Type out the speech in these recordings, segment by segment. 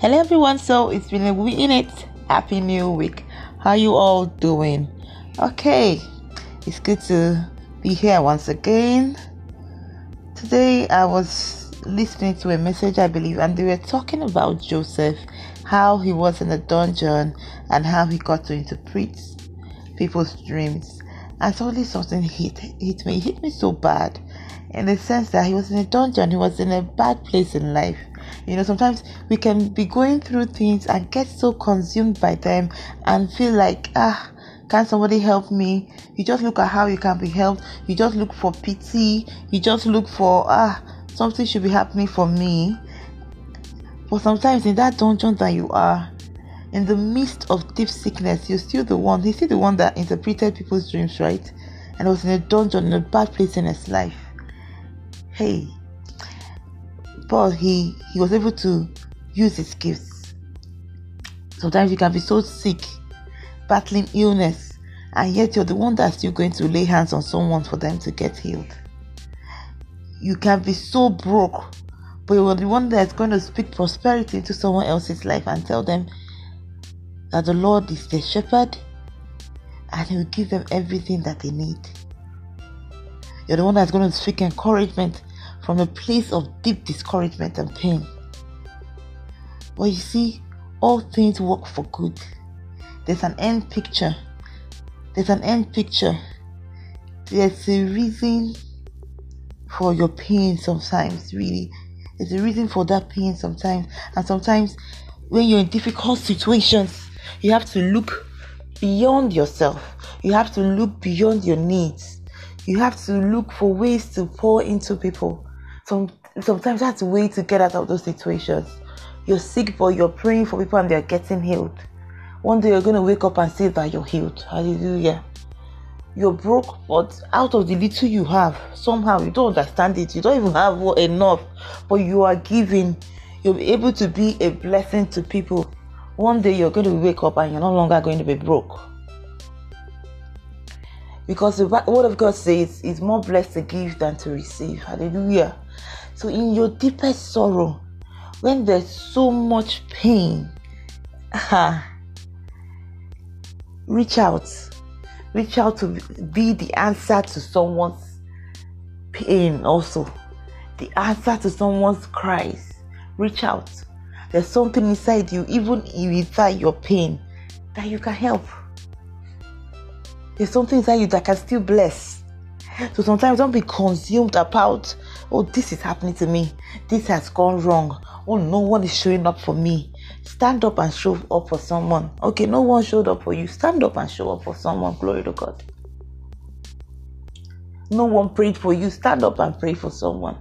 Hello everyone, so it's been a week in it. Happy new week. How you all doing? Okay, it's good to be here once again. Today I was listening to a message I believe and they were talking about Joseph, how he was in the dungeon and how he got to interpret people's dreams. And suddenly something hit hit me, it hit me so bad in the sense that he was in a dungeon, he was in a bad place in life. You know, sometimes we can be going through things and get so consumed by them and feel like, ah, can somebody help me? You just look at how you can be helped. You just look for pity. You just look for, ah, something should be happening for me. But sometimes in that dungeon that you are, in the midst of deep sickness, you're still the one, he's still the one that interpreted people's dreams, right? And was in a dungeon, in a bad place in his life hey but he he was able to use his gifts. Sometimes you can be so sick battling illness and yet you're the one that's still going to lay hands on someone for them to get healed. You can be so broke but you're the one that's going to speak prosperity into someone else's life and tell them that the lord is their shepherd and he will give them everything that they need. You're the one that's going to speak encouragement from a place of deep discouragement and pain. But you see, all things work for good. There's an end picture. There's an end picture. There's a reason for your pain sometimes, really. There's a reason for that pain sometimes. And sometimes, when you're in difficult situations, you have to look beyond yourself. You have to look beyond your needs. You have to look for ways to pour into people some sometimes that's a way to get out of those situations. You're sick, but you're praying for people and they're getting healed. One day you're going to wake up and see that you're healed. Hallelujah. You're broke, but out of the little you have, somehow you don't understand it. You don't even have enough, but you are giving. You're able to be a blessing to people. One day you're going to wake up and you're no longer going to be broke. Because the word of God says it's more blessed to give than to receive. Hallelujah. So, in your deepest sorrow, when there's so much pain, reach out. Reach out to be the answer to someone's pain, also. The answer to someone's cries. Reach out. There's something inside you, even inside your pain, that you can help. There's something inside you that can still bless. So sometimes don't be consumed about oh, this is happening to me. This has gone wrong. Oh, no one is showing up for me. Stand up and show up for someone. Okay, no one showed up for you. Stand up and show up for someone. Glory to God. No one prayed for you. Stand up and pray for someone.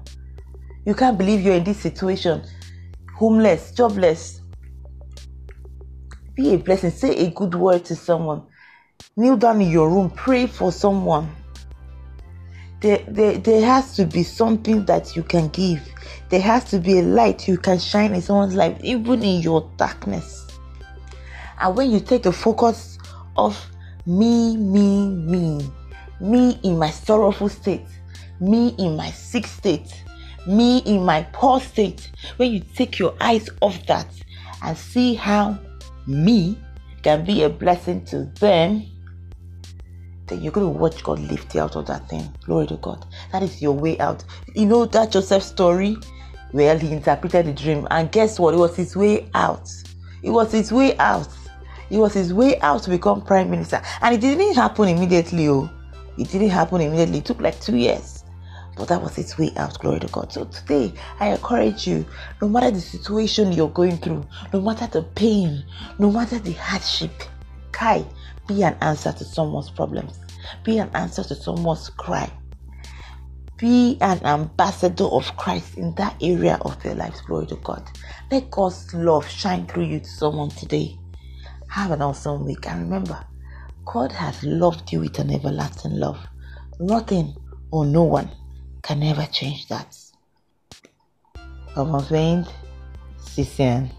You can't believe you're in this situation. Homeless, jobless. Be a blessing. Say a good word to someone. Kneel down in your room. Pray for someone there, there, there has to be something that you can give. There has to be a light you can shine in someone's life, even in your darkness. And when you take the focus of me, me, me, me in my sorrowful state, me in my sick state, me in my poor state, when you take your eyes off that and see how me can be a blessing to them you're going to watch God lift you out of that thing. Glory to God. That is your way out. You know that Joseph story? Well, he interpreted the dream, and guess what? It was his way out. It was his way out. It was his way out to become prime minister. And it didn't happen immediately, oh. It didn't happen immediately. It took like two years. But that was its way out. Glory to God. So today, I encourage you, no matter the situation you're going through, no matter the pain, no matter the hardship, Kai, be an answer to someone's problems. Be an answer to someone's cry. Be an ambassador of Christ in that area of their lives. Glory to God. Let God's love shine through you to someone today. Have an awesome week. And remember, God has loved you with an everlasting love. Nothing or no one can ever change that. Of my vein, Cician.